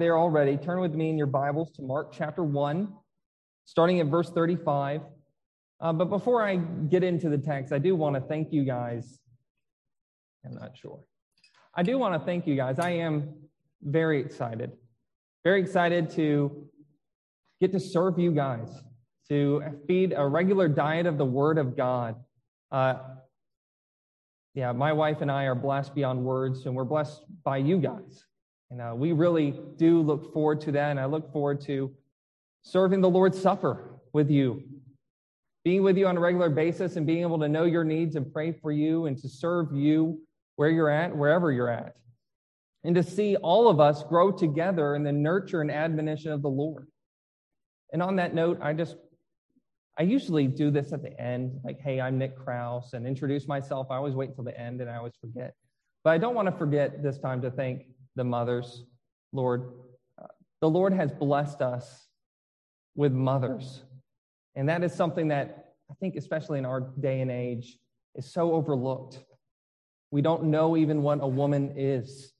there already, turn with me in your Bibles to Mark chapter 1, starting at verse 35. Uh, but before I get into the text, I do want to thank you guys. I'm not sure. I do want to thank you guys. I am very excited. Very excited to get to serve you guys, to feed a regular diet of the Word of God. Uh, yeah, my wife and I are blessed beyond words, and we're blessed by you guys. And uh, we really do look forward to that. And I look forward to serving the Lord's Supper with you, being with you on a regular basis and being able to know your needs and pray for you and to serve you where you're at, wherever you're at. And to see all of us grow together in the nurture and admonition of the Lord. And on that note, I just, I usually do this at the end, like, hey, I'm Nick Kraus, and introduce myself. I always wait until the end and I always forget. But I don't want to forget this time to thank the mothers, Lord. The Lord has blessed us with mothers. And that is something that I think, especially in our day and age, is so overlooked. We don't know even what a woman is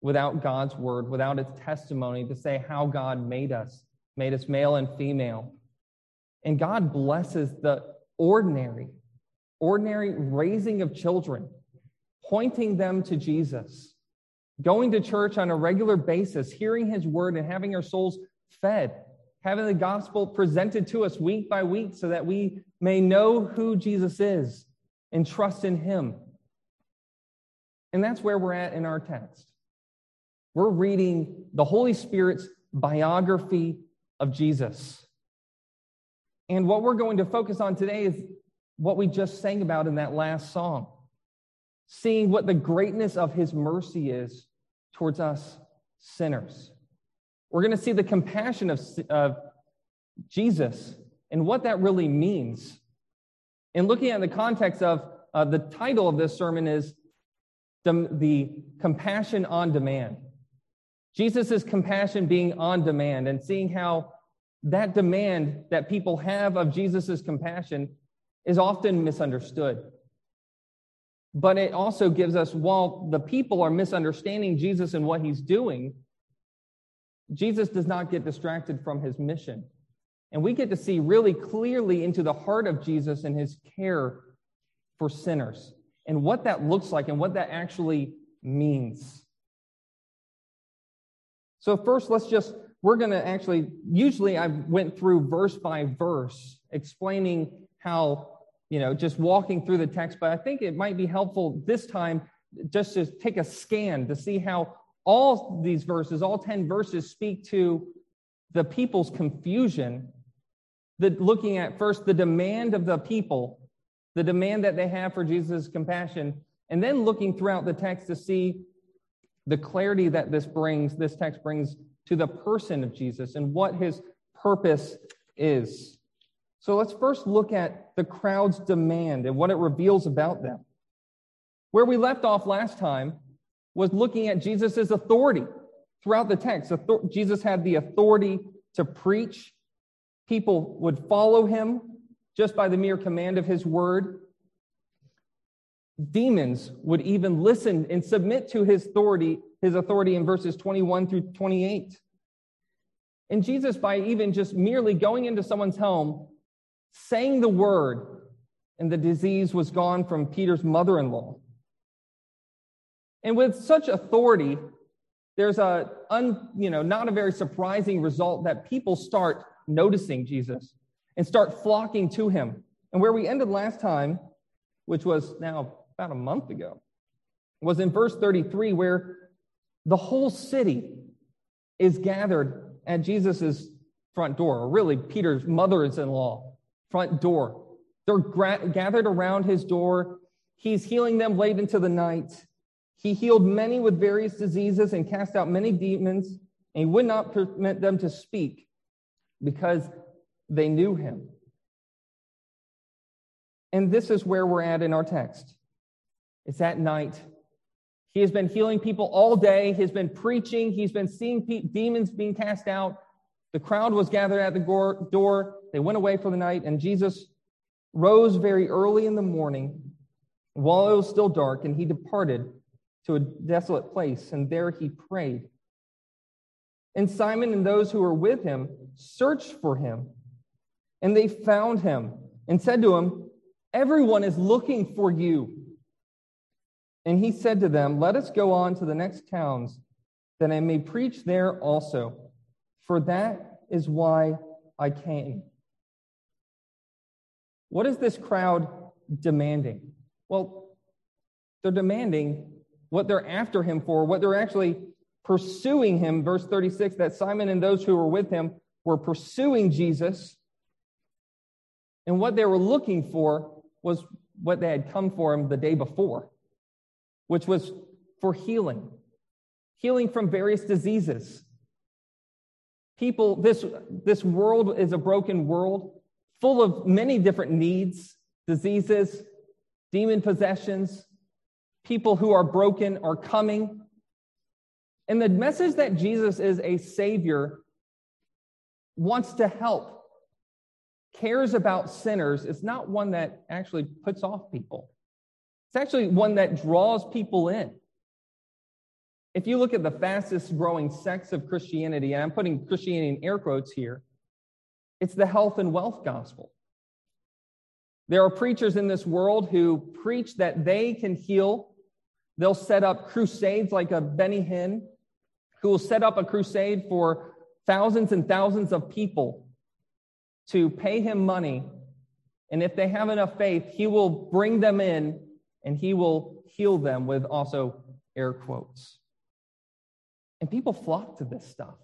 without God's word, without its testimony to say how God made us, made us male and female. And God blesses the ordinary, ordinary raising of children, pointing them to Jesus going to church on a regular basis, hearing his word, and having our souls fed, having the gospel presented to us week by week so that we may know who Jesus is and trust in him. And that's where we're at in our text. We're reading the Holy Spirit's biography of Jesus. And what we're going to focus on today is what we just sang about in that last song seeing what the greatness of his mercy is towards us sinners. We're going to see the compassion of, of Jesus and what that really means. And looking at the context of uh, the title of this sermon is the, the compassion on demand. Jesus' compassion being on demand and seeing how that demand that people have of Jesus' compassion is often misunderstood. But it also gives us, while the people are misunderstanding Jesus and what he's doing, Jesus does not get distracted from his mission. And we get to see really clearly into the heart of Jesus and his care for sinners and what that looks like and what that actually means. So, first, let's just, we're going to actually, usually I went through verse by verse explaining how you know, just walking through the text, but I think it might be helpful this time just to take a scan to see how all these verses, all 10 verses, speak to the people's confusion. The, looking at first the demand of the people, the demand that they have for Jesus' compassion, and then looking throughout the text to see the clarity that this brings, this text brings to the person of Jesus and what his purpose is. So let's first look at the crowd's demand and what it reveals about them. Where we left off last time was looking at Jesus' authority throughout the text. Jesus had the authority to preach. People would follow him just by the mere command of his word. Demons would even listen and submit to his authority, his authority in verses 21 through 28. And Jesus, by even just merely going into someone's home saying the word, and the disease was gone from Peter's mother in law. And with such authority, there's a un, you know not a very surprising result that people start noticing Jesus and start flocking to him. And where we ended last time, which was now about a month ago, was in verse 33 where the whole city is gathered at Jesus' front door, or really Peter's mother-in-law front door. They're gra- gathered around his door. He's healing them late into the night. He healed many with various diseases and cast out many demons, and he would not permit them to speak because they knew him. And this is where we're at in our text. It's at night. He has been healing people all day. He's been preaching. He's been seeing pe- demons being cast out. The crowd was gathered at the door. They went away for the night, and Jesus rose very early in the morning while it was still dark, and he departed to a desolate place, and there he prayed. And Simon and those who were with him searched for him. And they found him and said to him, Everyone is looking for you. And he said to them, Let us go on to the next towns, that I may preach there also, for that is why I came. What is this crowd demanding? Well, they're demanding what they're after him for, what they're actually pursuing him. Verse 36 that Simon and those who were with him were pursuing Jesus. And what they were looking for was what they had come for him the day before, which was for healing, healing from various diseases. People, this, this world is a broken world full of many different needs, diseases, demon possessions. People who are broken are coming. And the message that Jesus is a savior wants to help, cares about sinners, is not one that actually puts off people. It's actually one that draws people in. If you look at the fastest growing sects of Christianity, and I'm putting Christianity in air quotes here, it's the health and wealth gospel. There are preachers in this world who preach that they can heal. They'll set up crusades like a Benny Hinn, who will set up a crusade for thousands and thousands of people to pay him money. And if they have enough faith, he will bring them in and he will heal them with also air quotes. And people flock to this stuff.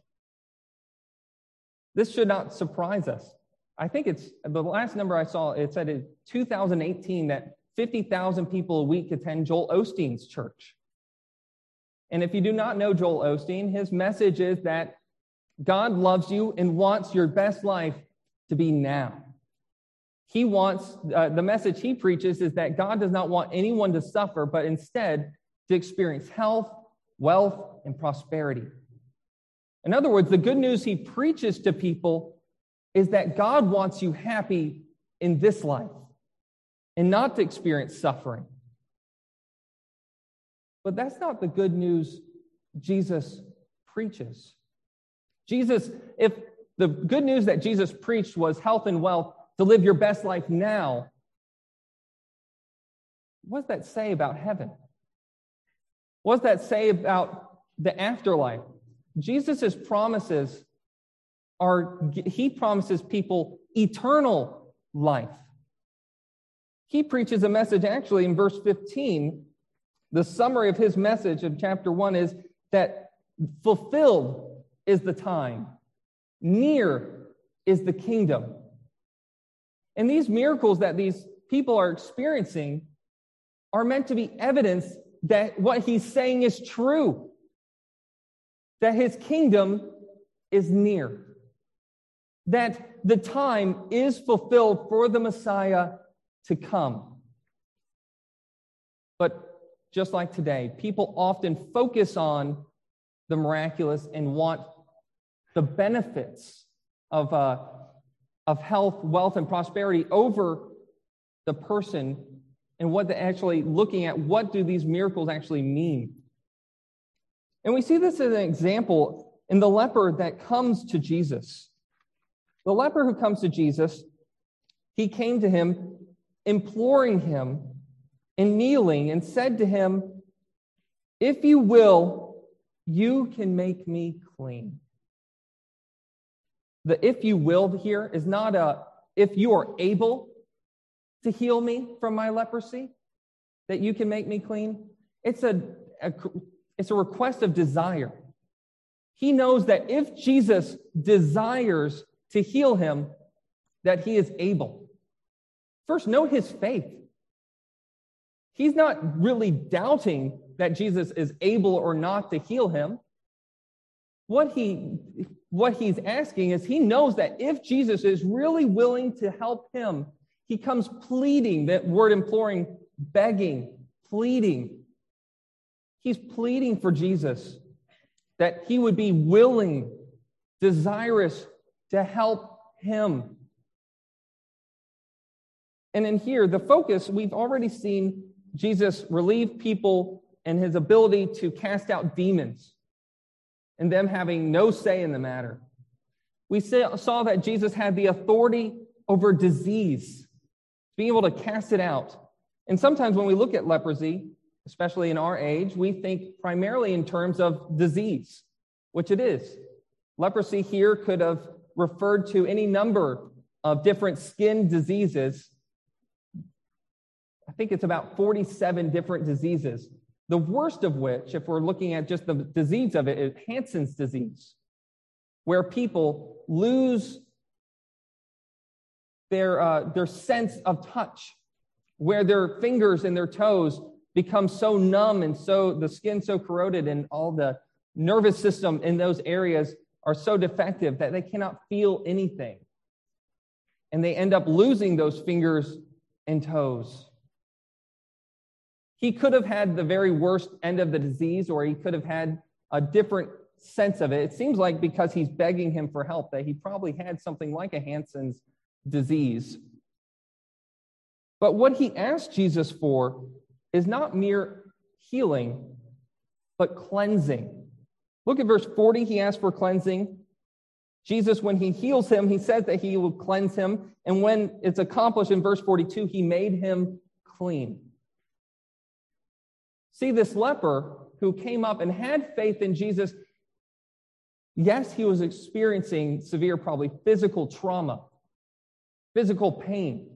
This should not surprise us. I think it's the last number I saw, it said in 2018 that 50,000 people a week attend Joel Osteen's church. And if you do not know Joel Osteen, his message is that God loves you and wants your best life to be now. He wants, uh, the message he preaches is that God does not want anyone to suffer, but instead to experience health, wealth, and prosperity. In other words, the good news he preaches to people is that God wants you happy in this life and not to experience suffering. But that's not the good news Jesus preaches. Jesus, if the good news that Jesus preached was health and wealth to live your best life now, what does that say about heaven? What does that say about the afterlife? Jesus' promises are, he promises people eternal life. He preaches a message actually in verse 15. The summary of his message in chapter 1 is that fulfilled is the time, near is the kingdom. And these miracles that these people are experiencing are meant to be evidence that what he's saying is true that his kingdom is near, that the time is fulfilled for the Messiah to come. But just like today, people often focus on the miraculous and want the benefits of, uh, of health, wealth, and prosperity over the person and what they're actually looking at what do these miracles actually mean and we see this as an example in the leper that comes to Jesus. The leper who comes to Jesus, he came to him, imploring him and kneeling, and said to him, If you will, you can make me clean. The if you will here is not a if you are able to heal me from my leprosy, that you can make me clean. It's a, a it's a request of desire. He knows that if Jesus desires to heal him, that he is able. First, note his faith. He's not really doubting that Jesus is able or not to heal him. What, he, what he's asking is he knows that if Jesus is really willing to help him, he comes pleading, that word imploring, begging, pleading, He's pleading for Jesus that he would be willing, desirous to help him. And in here, the focus, we've already seen Jesus relieve people and his ability to cast out demons. and them having no say in the matter. We saw that Jesus had the authority over disease, being able to cast it out. And sometimes when we look at leprosy, especially in our age, we think primarily in terms of disease, which it is. Leprosy here could have referred to any number of different skin diseases. I think it's about 47 different diseases. The worst of which, if we're looking at just the disease of it, is Hansen's disease, where people lose their, uh, their sense of touch, where their fingers and their toes become so numb and so the skin so corroded and all the nervous system in those areas are so defective that they cannot feel anything. And they end up losing those fingers and toes. He could have had the very worst end of the disease, or he could have had a different sense of it. It seems like because he's begging him for help, that he probably had something like a Hansen's disease. But what he asked Jesus for is not mere healing, but cleansing. Look at verse 40. He asked for cleansing. Jesus, when he heals him, he says that he will cleanse him. And when it's accomplished in verse 42, he made him clean. See, this leper who came up and had faith in Jesus, yes, he was experiencing severe, probably physical trauma, physical pain.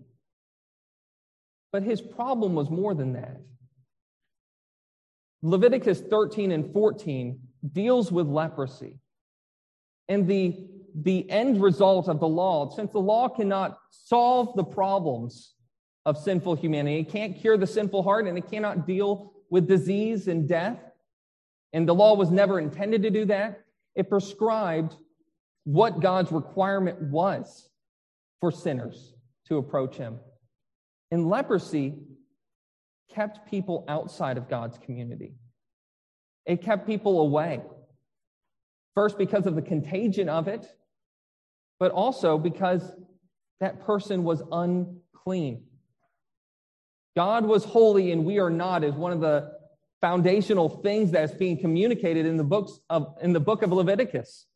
But his problem was more than that. Leviticus 13 and 14 deals with leprosy. And the, the end result of the law, since the law cannot solve the problems of sinful humanity, it can't cure the sinful heart, and it cannot deal with disease and death, and the law was never intended to do that, it prescribed what God's requirement was for sinners to approach him. And leprosy kept people outside of God's community. It kept people away. First, because of the contagion of it, but also because that person was unclean. God was holy and we are not is one of the foundational things that's being communicated in the books of in the book of Leviticus.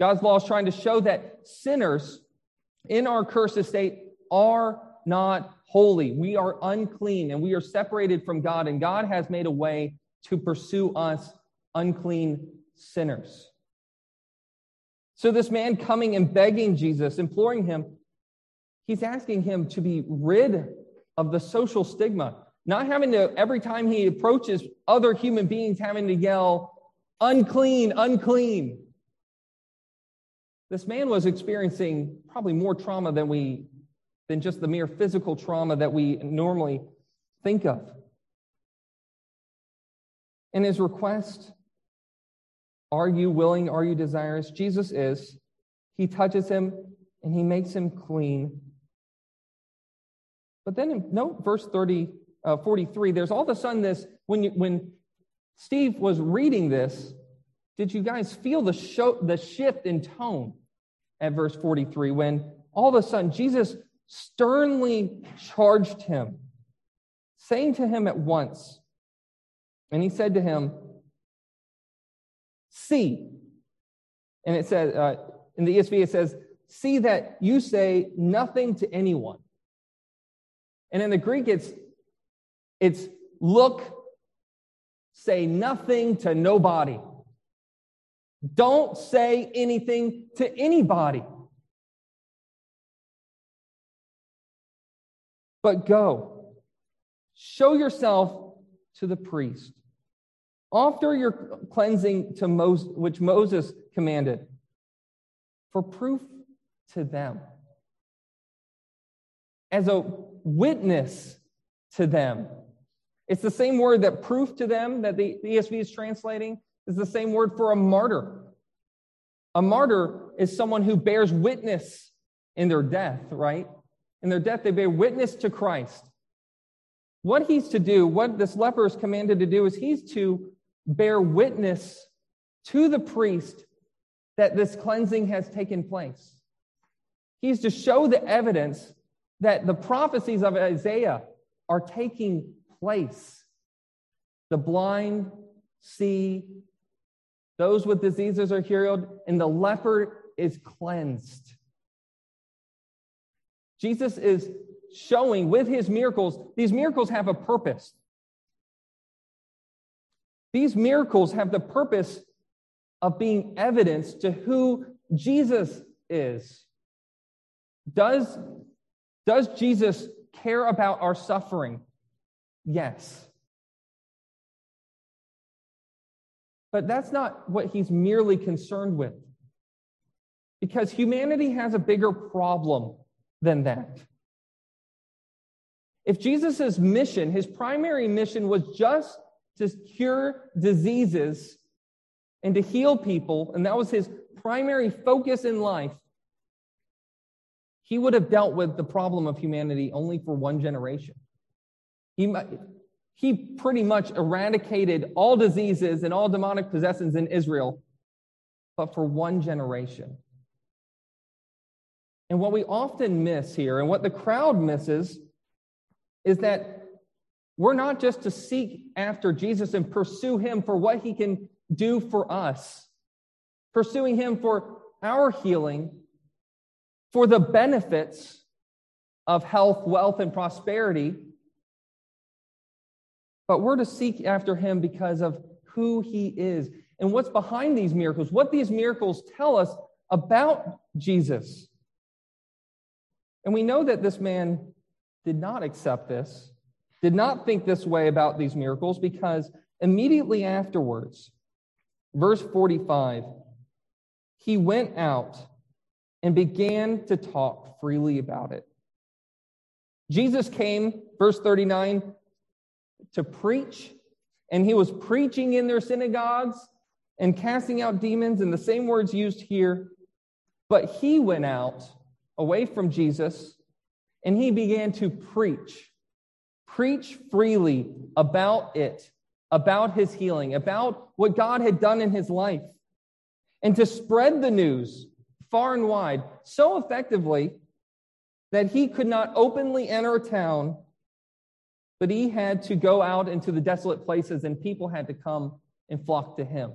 God's law is trying to show that sinners in our cursed state are not holy. We are unclean and we are separated from God, and God has made a way to pursue us unclean sinners. So, this man coming and begging Jesus, imploring him, he's asking him to be rid of the social stigma, not having to, every time he approaches other human beings, having to yell, unclean, unclean. This man was experiencing probably more trauma than we than just the mere physical trauma that we normally think of. And his request, Are you willing? Are you desirous? Jesus is. He touches him and he makes him clean. But then, in, note verse 30, uh, 43, there's all of a sudden this, when, you, when Steve was reading this, did you guys feel the, show, the shift in tone at verse 43 when all of a sudden Jesus sternly charged him, saying to him at once, and he said to him, See. And it says, uh, in the ESV, it says, See that you say nothing to anyone. And in the Greek, it's, it's look, say nothing to nobody. Don't say anything to anybody. But go, show yourself to the priest. Offer your cleansing to Moses, which Moses commanded, for proof to them, as a witness to them. It's the same word that proof to them that the ESV is translating is the same word for a martyr. A martyr is someone who bears witness in their death, right? In their death, they bear witness to Christ. What he's to do, what this leper is commanded to do, is he's to bear witness to the priest that this cleansing has taken place. He's to show the evidence that the prophecies of Isaiah are taking place. The blind see, those with diseases are healed, and the leper is cleansed. Jesus is showing with his miracles, these miracles have a purpose. These miracles have the purpose of being evidence to who Jesus is. Does, does Jesus care about our suffering? Yes. But that's not what he's merely concerned with. Because humanity has a bigger problem than that. If Jesus' mission, his primary mission, was just to cure diseases and to heal people, and that was his primary focus in life, he would have dealt with the problem of humanity only for one generation. He, he pretty much eradicated all diseases and all demonic possessions in Israel, but for one generation. And what we often miss here, and what the crowd misses, is that we're not just to seek after Jesus and pursue him for what he can do for us, pursuing him for our healing, for the benefits of health, wealth, and prosperity, but we're to seek after him because of who he is and what's behind these miracles, what these miracles tell us about Jesus. And we know that this man did not accept this, did not think this way about these miracles, because immediately afterwards, verse 45, he went out and began to talk freely about it. Jesus came, verse 39, to preach, and he was preaching in their synagogues and casting out demons, in the same words used here. But he went out away from Jesus, and he began to preach. Preach freely about it, about his healing, about what God had done in his life, and to spread the news far and wide so effectively that he could not openly enter a town, but he had to go out into the desolate places, and people had to come and flock to him.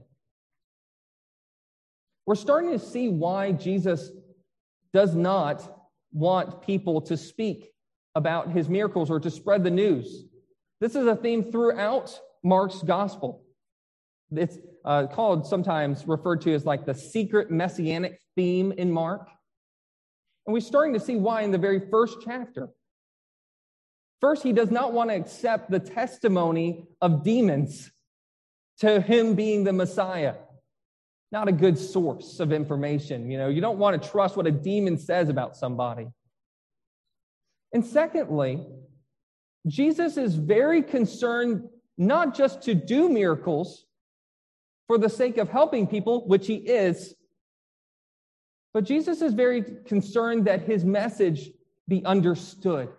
We're starting to see why Jesus does not want people to speak about his miracles or to spread the news. This is a theme throughout Mark's gospel. It's uh, called sometimes referred to as like the secret messianic theme in Mark. And we're starting to see why in the very first chapter. First, he does not want to accept the testimony of demons to him being the Messiah not a good source of information. You know, you don't want to trust what a demon says about somebody. And secondly, Jesus is very concerned not just to do miracles for the sake of helping people, which he is, but Jesus is very concerned that his message be understood.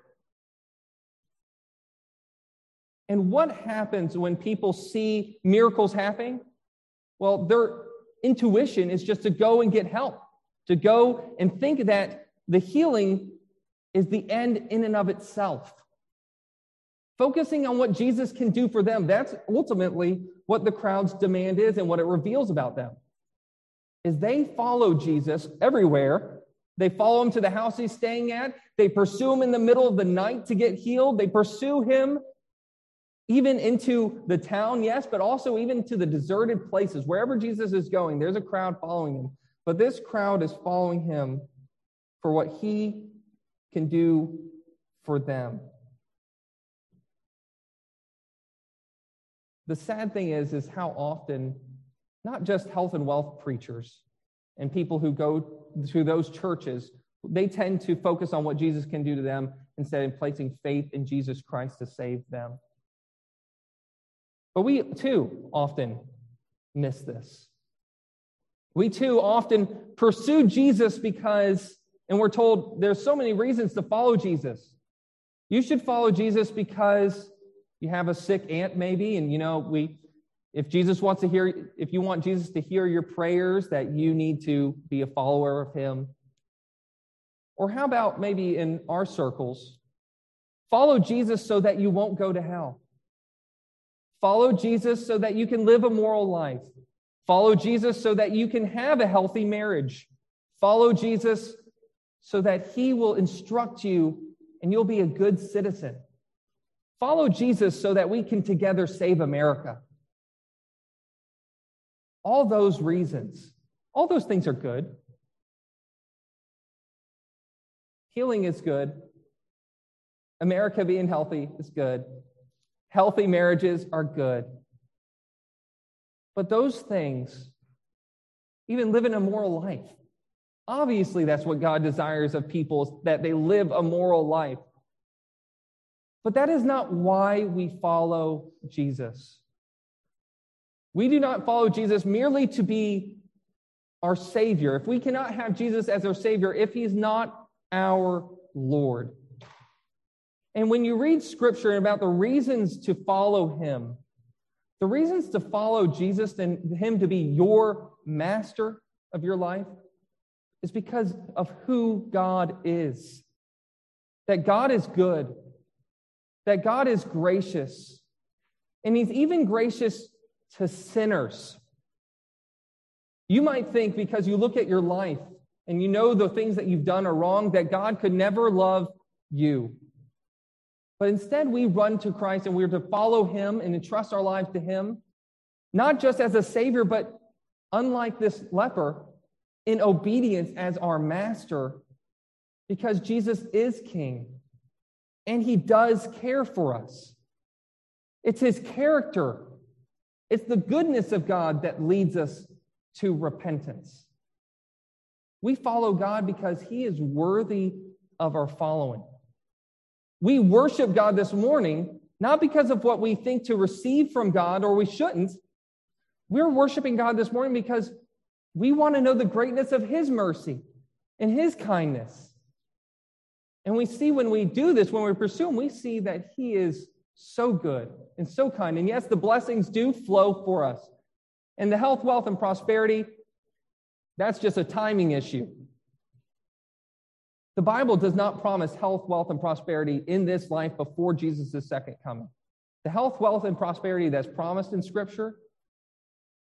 And what happens when people see miracles happening? Well, they're intuition is just to go and get help, to go and think that the healing is the end in and of itself. Focusing on what Jesus can do for them, that's ultimately what the crowd's demand is and what it reveals about them. Is they follow Jesus everywhere. They follow him to the house he's staying at. They pursue him in the middle of the night to get healed. They pursue him even into the town, yes, but also even to the deserted places. Wherever Jesus is going, there's a crowd following him. But this crowd is following him for what he can do for them. The sad thing is, is how often, not just health and wealth preachers and people who go to those churches, they tend to focus on what Jesus can do to them instead of placing faith in Jesus Christ to save them. But we too often miss this. We too often pursue Jesus because, and we're told there's so many reasons to follow Jesus. You should follow Jesus because you have a sick aunt, maybe, and you know, we, if Jesus wants to hear, if you want Jesus to hear your prayers, that you need to be a follower of him. Or how about maybe in our circles, follow Jesus so that you won't go to hell. Follow Jesus so that you can live a moral life. Follow Jesus so that you can have a healthy marriage. Follow Jesus so that he will instruct you and you'll be a good citizen. Follow Jesus so that we can together save America. All those reasons, all those things are good. Healing is good. America being healthy is good. Healthy marriages are good. But those things, even living a moral life, obviously that's what God desires of people, that they live a moral life. But that is not why we follow Jesus. We do not follow Jesus merely to be our Savior. If we cannot have Jesus as our Savior, if He's not our Lord. And when you read Scripture about the reasons to follow Him, the reasons to follow Jesus and Him to be your master of your life is because of who God is. That God is good, that God is gracious, and He's even gracious to sinners. You might think because you look at your life and you know the things that you've done are wrong, that God could never love you. But instead, we run to Christ and we're to follow him and entrust our lives to him, not just as a savior, but unlike this leper, in obedience as our master, because Jesus is king and he does care for us. It's his character, it's the goodness of God that leads us to repentance. We follow God because he is worthy of our following. We worship God this morning, not because of what we think to receive from God or we shouldn't. We're worshiping God this morning because we want to know the greatness of His mercy and His kindness. And we see when we do this, when we pursue Him, we see that He is so good and so kind. And yes, the blessings do flow for us. And the health, wealth, and prosperity, that's just a timing issue. The Bible does not promise health, wealth, and prosperity in this life before Jesus' second coming. The health, wealth, and prosperity that's promised in Scripture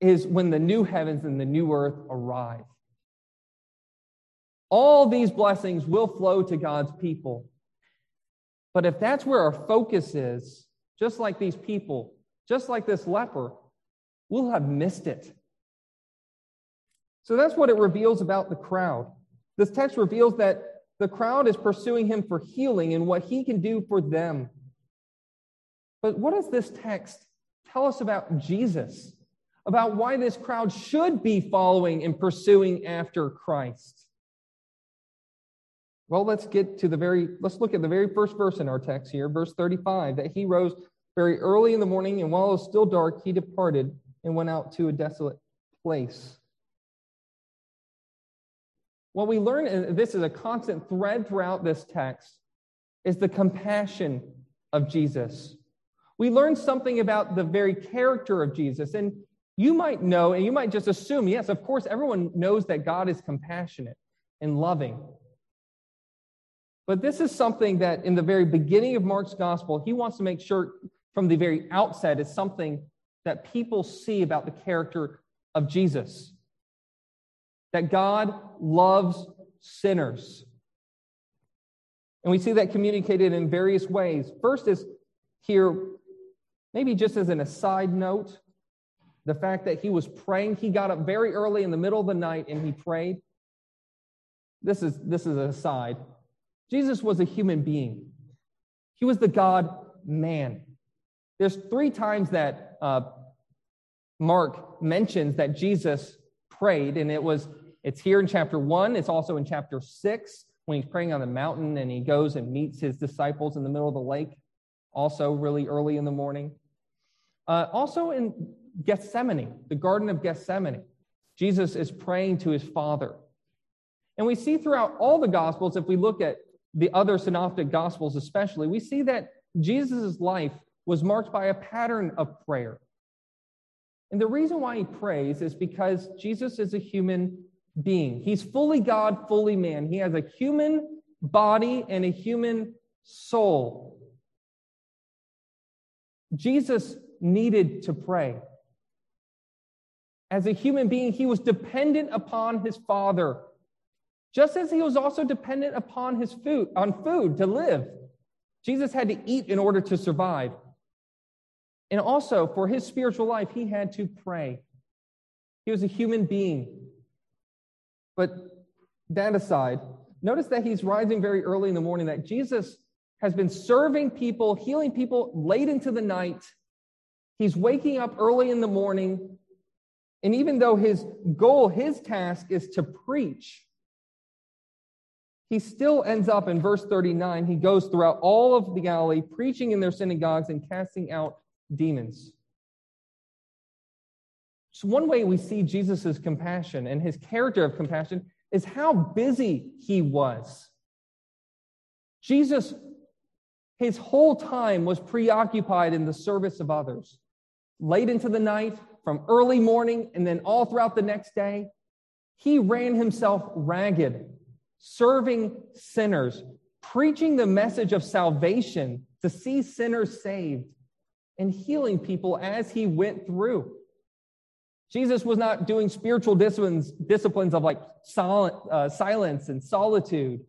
is when the new heavens and the new earth arrive. All these blessings will flow to God's people. But if that's where our focus is, just like these people, just like this leper, we'll have missed it. So that's what it reveals about the crowd. This text reveals that the crowd is pursuing him for healing and what he can do for them. But what does this text tell us about Jesus? About why this crowd should be following and pursuing after Christ? Well, let's get to the very, let's look at the very first verse in our text here, verse 35, that he rose very early in the morning, and while it was still dark, he departed and went out to a desolate place. What we learn, and this is a constant thread throughout this text, is the compassion of Jesus. We learn something about the very character of Jesus. And you might know, and you might just assume, yes, of course, everyone knows that God is compassionate and loving. But this is something that in the very beginning of Mark's gospel, he wants to make sure from the very outset is something that people see about the character of Jesus that God loves sinners. And we see that communicated in various ways. First is here, maybe just as an aside note, the fact that he was praying. He got up very early in the middle of the night and he prayed. This is, this is an aside. Jesus was a human being, he was the God man. There's three times that uh, Mark mentions that Jesus prayed, and it was it's here in chapter one. It's also in chapter six when he's praying on the mountain and he goes and meets his disciples in the middle of the lake, also really early in the morning. Uh, also in Gethsemane, the Garden of Gethsemane, Jesus is praying to his Father. And we see throughout all the Gospels, if we look at the other synoptic Gospels especially, we see that Jesus' life was marked by a pattern of prayer. And the reason why he prays is because Jesus is a human being. He's fully God, fully man. He has a human body and a human soul. Jesus needed to pray. As a human being, he was dependent upon his Father, just as he was also dependent upon his food, on food to live. Jesus had to eat in order to survive. And also, for his spiritual life, he had to pray. He was a human being. But that aside, notice that he's rising very early in the morning, that Jesus has been serving people, healing people late into the night. He's waking up early in the morning. And even though his goal, his task is to preach, he still ends up in verse 39. He goes throughout all of the Galilee, preaching in their synagogues and casting out demons. So, one way we see Jesus' compassion and his character of compassion is how busy he was. Jesus, his whole time was preoccupied in the service of others. Late into the night, from early morning, and then all throughout the next day, he ran himself ragged, serving sinners, preaching the message of salvation to see sinners saved, and healing people as he went through. Jesus was not doing spiritual disciplines, disciplines of like uh, silence and solitude.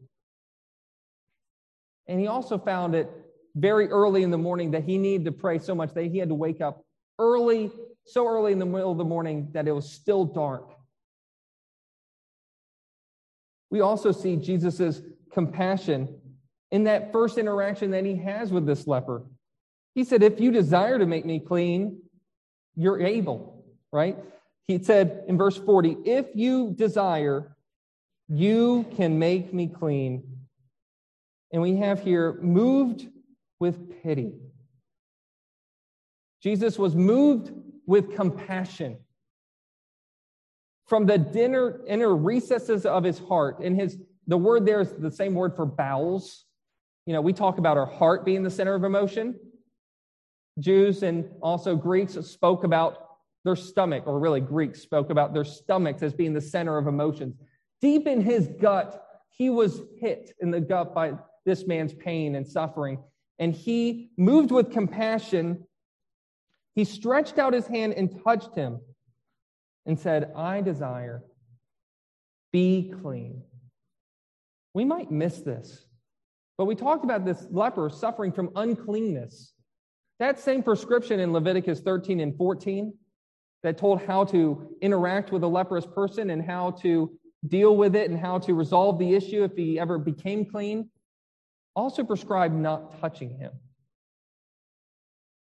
And he also found it very early in the morning that he needed to pray so much that he had to wake up early, so early in the middle of the morning that it was still dark. We also see Jesus' compassion in that first interaction that he has with this leper. He said, If you desire to make me clean, you're able, right? He said in verse 40, If you desire, you can make me clean. And we have here, moved with pity. Jesus was moved with compassion from the dinner, inner recesses of his heart. And his the word there is the same word for bowels. You know, we talk about our heart being the center of emotion. Jews and also Greeks spoke about their stomach, or really Greeks spoke about their stomachs as being the center of emotions. Deep in his gut, he was hit in the gut by this man's pain and suffering. And he, moved with compassion, he stretched out his hand and touched him and said, I desire, be clean. We might miss this, but we talked about this leper suffering from uncleanness. That same prescription in Leviticus 13 and 14 that told how to interact with a leprous person and how to deal with it and how to resolve the issue if he ever became clean, also prescribed not touching him.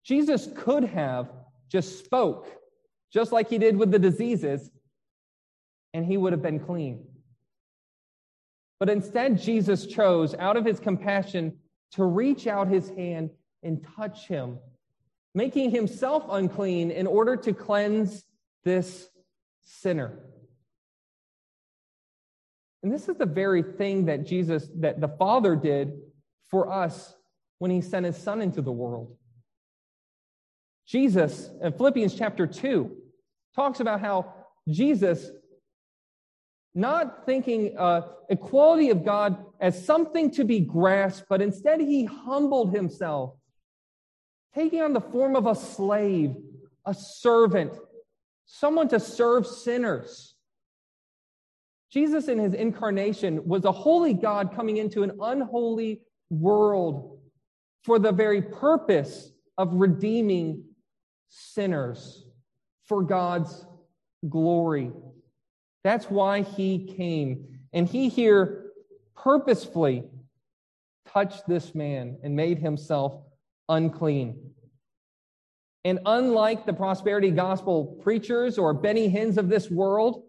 Jesus could have just spoke, just like he did with the diseases, and he would have been clean. But instead, Jesus chose, out of his compassion, to reach out his hand and touch him, making himself unclean in order to cleanse this sinner. And this is the very thing that Jesus, that the Father did for us when he sent his Son into the world. Jesus, in Philippians chapter 2, talks about how Jesus, not thinking uh, equality of God as something to be grasped, but instead he humbled himself taking on the form of a slave, a servant, someone to serve sinners. Jesus, in his incarnation, was a holy God coming into an unholy world for the very purpose of redeeming sinners for God's glory. That's why he came. And he here purposefully touched this man and made himself unclean. And unlike the prosperity gospel preachers or Benny Hinns of this world,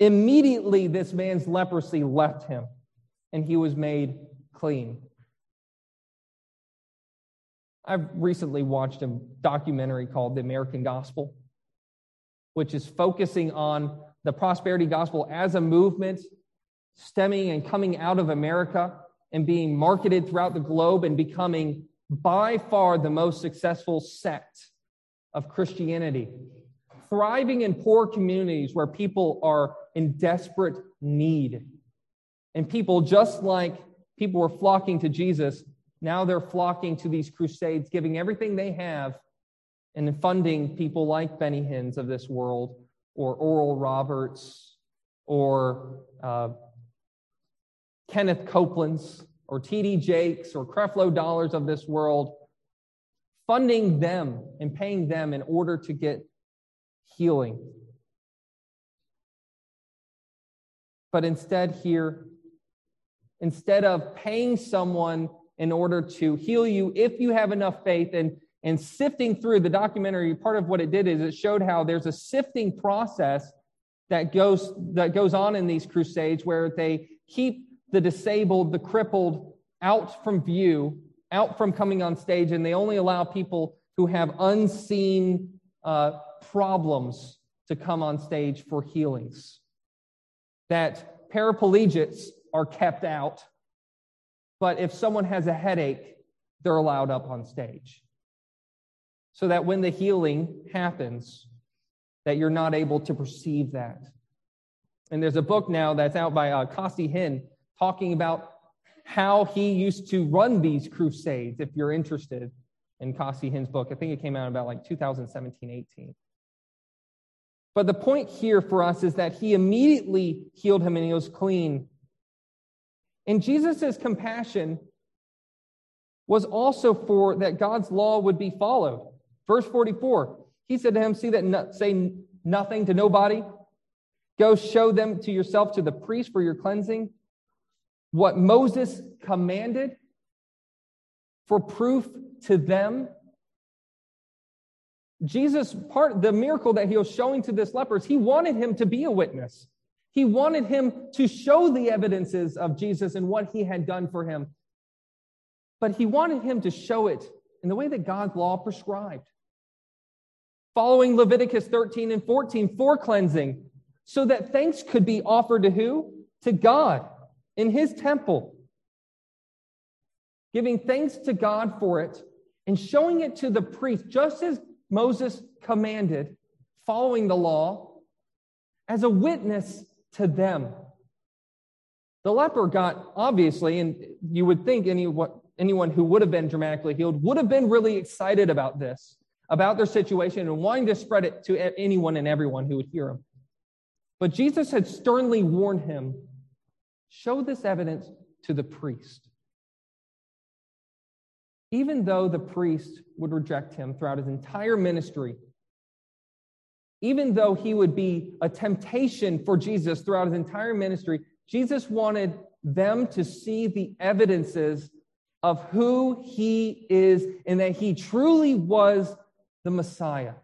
immediately this man's leprosy left him and he was made clean. I've recently watched a documentary called The American Gospel, which is focusing on the prosperity gospel as a movement stemming and coming out of America and being marketed throughout the globe and becoming by far the most successful sect of Christianity, thriving in poor communities where people are in desperate need. And people, just like people were flocking to Jesus, now they're flocking to these crusades, giving everything they have and funding people like Benny Hinn of this world, or Oral Roberts, or uh, Kenneth Copeland's, or T.D. Jakes, or Creflo Dollars of this world, funding them and paying them in order to get healing. But instead, here, instead of paying someone in order to heal you, if you have enough faith, and, and sifting through the documentary, part of what it did is it showed how there's a sifting process that goes, that goes on in these crusades where they keep the disabled, the crippled out from view, out from coming on stage, and they only allow people who have unseen uh, problems to come on stage for healings. That paraplegics are kept out, but if someone has a headache, they're allowed up on stage. So that when the healing happens, that you're not able to perceive that. And there's a book now that's out by uh, Costi Hinn talking about how he used to run these crusades, if you're interested in Costi Hinn's book. I think it came out about like 2017 18. But the point here for us is that he immediately healed him and he was clean. And Jesus' compassion was also for that God's law would be followed. Verse 44, he said to him, See that no, say nothing to nobody. Go show them to yourself to the priest for your cleansing. What Moses commanded for proof to them Jesus, part the miracle that he was showing to this leper is he wanted him to be a witness. He wanted him to show the evidences of Jesus and what he had done for him. But he wanted him to show it in the way that God's law prescribed. Following Leviticus 13 and 14 for cleansing, so that thanks could be offered to who? To God in his temple. Giving thanks to God for it and showing it to the priest, just as Moses commanded, following the law, as a witness to them. The leper got, obviously, and you would think anyone, anyone who would have been dramatically healed would have been really excited about this, about their situation, and wanting to spread it to anyone and everyone who would hear him. But Jesus had sternly warned him show this evidence to the priest even though the priest would reject him throughout his entire ministry, even though he would be a temptation for Jesus throughout his entire ministry, Jesus wanted them to see the evidences of who he is and that he truly was the Messiah.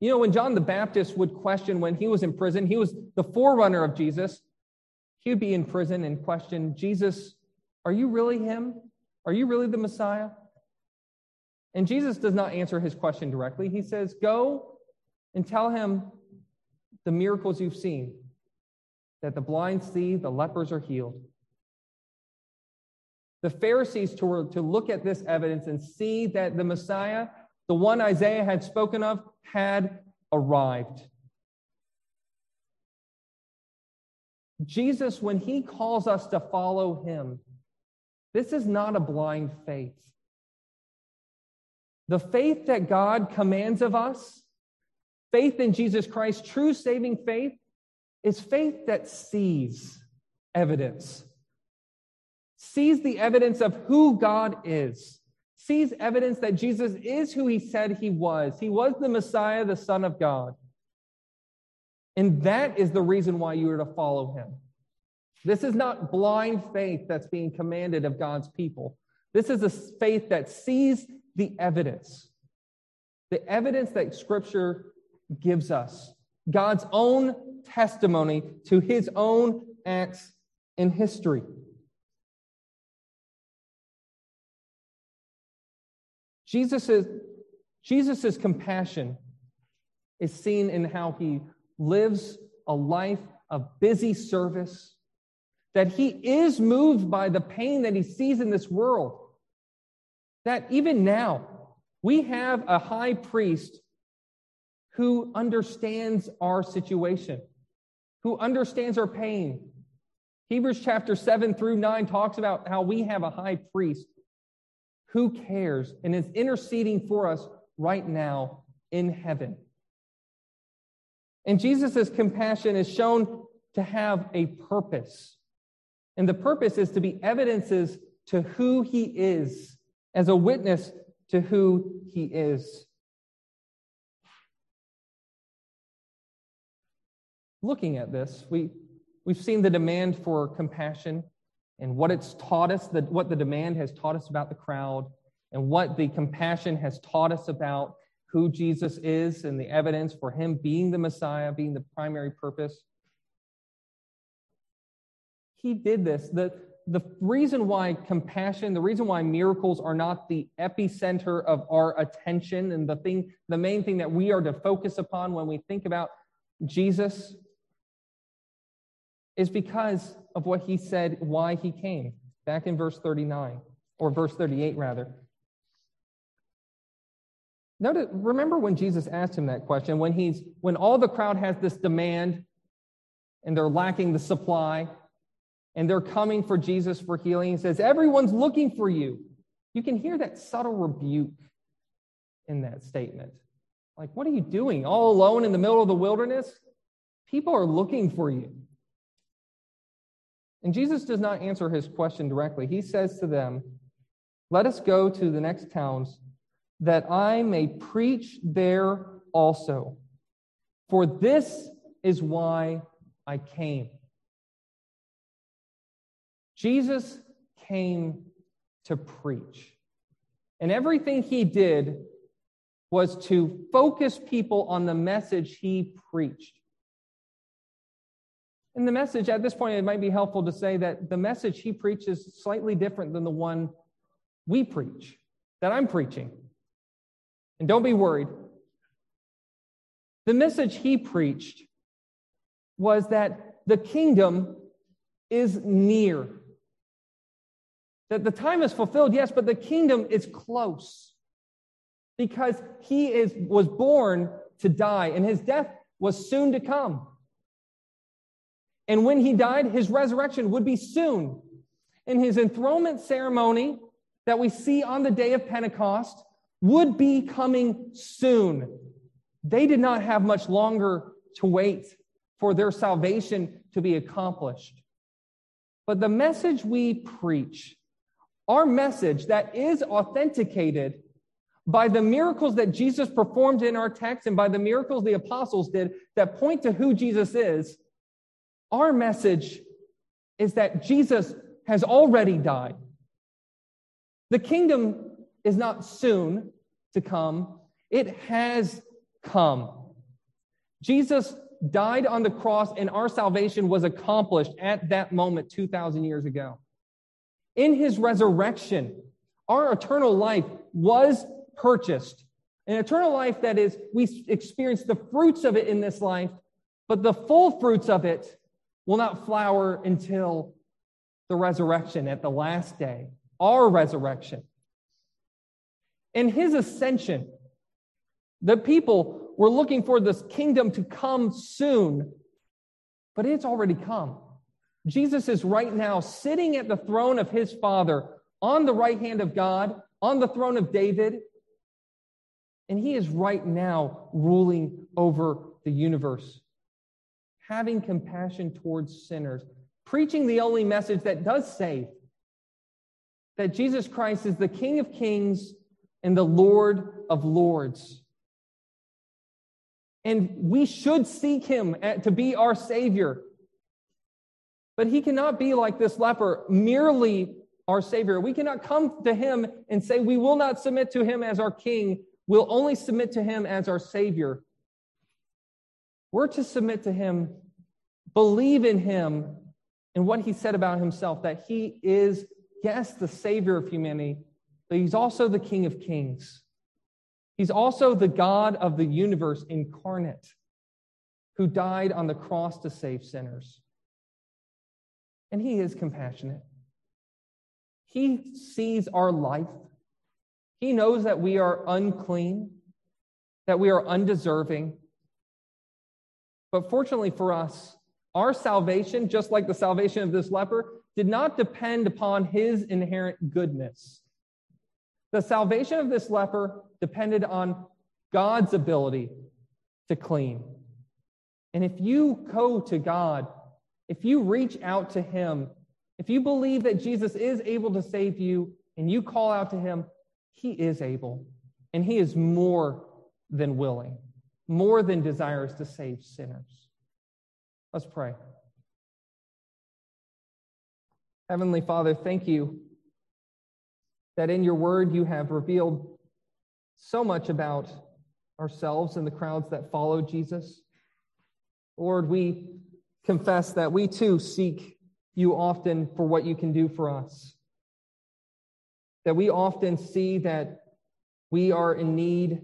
You know, when John the Baptist would question when he was in prison, he was the forerunner of Jesus. He would be in prison and question, Jesus, are you really him? Are you really the Messiah? And Jesus does not answer his question directly. He says, Go and tell him the miracles you've seen that the blind see, the lepers are healed. The Pharisees to, to look at this evidence and see that the Messiah, the one Isaiah had spoken of, had arrived. Jesus, when he calls us to follow him, this is not a blind faith. The faith that God commands of us, faith in Jesus Christ, true saving faith, is faith that sees evidence, sees the evidence of who God is, sees evidence that Jesus is who he said he was. He was the Messiah, the Son of God. And that is the reason why you are to follow him. This is not blind faith that's being commanded of God's people. This is a faith that sees the evidence, the evidence that Scripture gives us, God's own testimony to his own acts in history. Jesus' Jesus's compassion is seen in how he lives a life of busy service that he is moved by the pain that he sees in this world. That even now, we have a high priest who understands our situation, who understands our pain. Hebrews chapter 7 through 9 talks about how we have a high priest who cares and is interceding for us right now in heaven. And Jesus' compassion is shown to have a purpose. And the purpose is to be evidences to who he is, as a witness to who he is. Looking at this, we, we've seen the demand for compassion and what it's taught us, that what the demand has taught us about the crowd, and what the compassion has taught us about who Jesus is and the evidence for him being the Messiah, being the primary purpose. He did this. The, the reason why compassion, the reason why miracles are not the epicenter of our attention and the thing, the main thing that we are to focus upon when we think about Jesus is because of what he said, why he came, back in verse 39, or verse 38, rather. Notice, remember when Jesus asked him that question, when he's when all the crowd has this demand and they're lacking the supply, and they're coming for Jesus for healing. He says, Everyone's looking for you. You can hear that subtle rebuke in that statement. Like, what are you doing all alone in the middle of the wilderness? People are looking for you. And Jesus does not answer his question directly. He says to them, Let us go to the next towns, that I may preach there also. For this is why I came. Jesus came to preach. And everything he did was to focus people on the message he preached. In the message, at this point, it might be helpful to say that the message he preaches is slightly different than the one we preach, that I'm preaching. And don't be worried. The message he preached was that the kingdom is near. That the time is fulfilled, yes, but the kingdom is close. Because he is, was born to die, and his death was soon to come. And when he died, his resurrection would be soon. And his enthronement ceremony that we see on the day of Pentecost would be coming soon. They did not have much longer to wait for their salvation to be accomplished. But the message we preach, our message that is authenticated by the miracles that Jesus performed in our text and by the miracles the apostles did that point to who Jesus is, our message is that Jesus has already died. The kingdom is not soon to come, it has come. Jesus died on the cross, and our salvation was accomplished at that moment 2,000 years ago. In his resurrection, our eternal life was purchased. An eternal life that is, we experience the fruits of it in this life, but the full fruits of it will not flower until the resurrection at the last day, our resurrection. In his ascension, the people were looking for this kingdom to come soon, but it's already come. Jesus is right now sitting at the throne of his Father on the right hand of God, on the throne of David, and he is right now ruling over the universe having compassion towards sinners, preaching the only message that does save that Jesus Christ is the King of kings and the Lord of lords. And we should seek him eh, to be our Savior. But he cannot be like this leper, merely our Savior. We cannot come to him and say, We will not submit to him as our King. We'll only submit to him as our Savior. We're to submit to him, believe in him and what he said about himself that he is, yes, the Savior of humanity, but he's also the King of kings. He's also the God of the universe incarnate who died on the cross to save sinners. And he is compassionate. He sees our life. He knows that we are unclean, that we are undeserving, but fortunately for us, our salvation, just like the salvation of this leper, did not depend upon his inherent goodness. The salvation of this leper depended on God's ability to clean. And if you go to God, if you reach out to Him, if you believe that Jesus is able to save you and you call out to Him, He is able. And He is more than willing, more than desirous to save sinners. Let's pray. Heavenly Father, thank you that in your word you have revealed so much about ourselves and the crowds that follow Jesus. Lord, we confess that we too seek you often for what you can do for us. That we often see that we are in need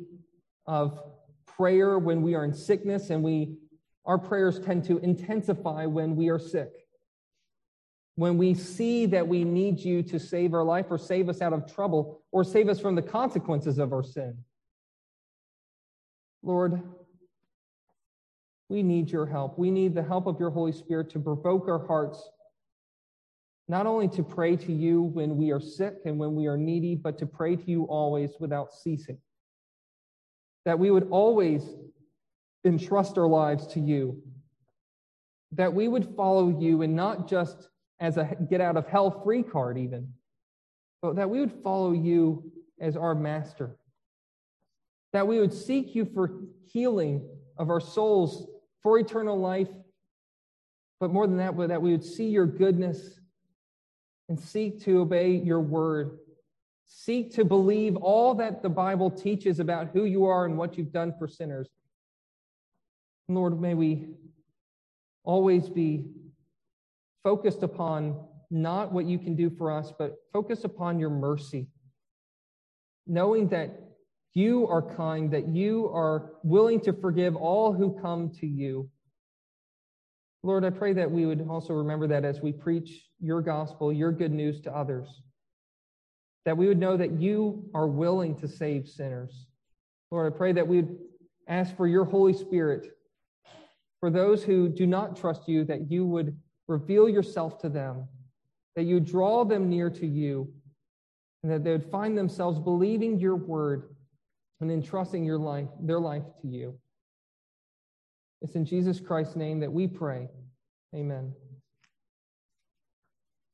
of prayer when we are in sickness, and we our prayers tend to intensify when we are sick. When we see that we need you to save our life or save us out of trouble or save us from the consequences of our sin. Lord, we need your help. We need the help of your Holy Spirit to provoke our hearts not only to pray to you when we are sick and when we are needy, but to pray to you always without ceasing. That we would always entrust our lives to you. That we would follow you and not just as a get out of hell free card, even, but that we would follow you as our master. That we would seek you for healing of our souls, for eternal life, but more than that, that we would see your goodness and seek to obey your word. Seek to believe all that the Bible teaches about who you are and what you've done for sinners. Lord, may we always be focused upon not what you can do for us, but focus upon your mercy, knowing that you are kind, that you are willing to forgive all who come to you. Lord, I pray that we would also remember that as we preach your gospel, your good news to others, that we would know that you are willing to save sinners. Lord, I pray that we would ask for your Holy Spirit for those who do not trust you, that you would reveal yourself to them, that you draw them near to you, and that they would find themselves believing your word and entrusting your life, their life to you. It's in Jesus Christ's name that we pray. Amen.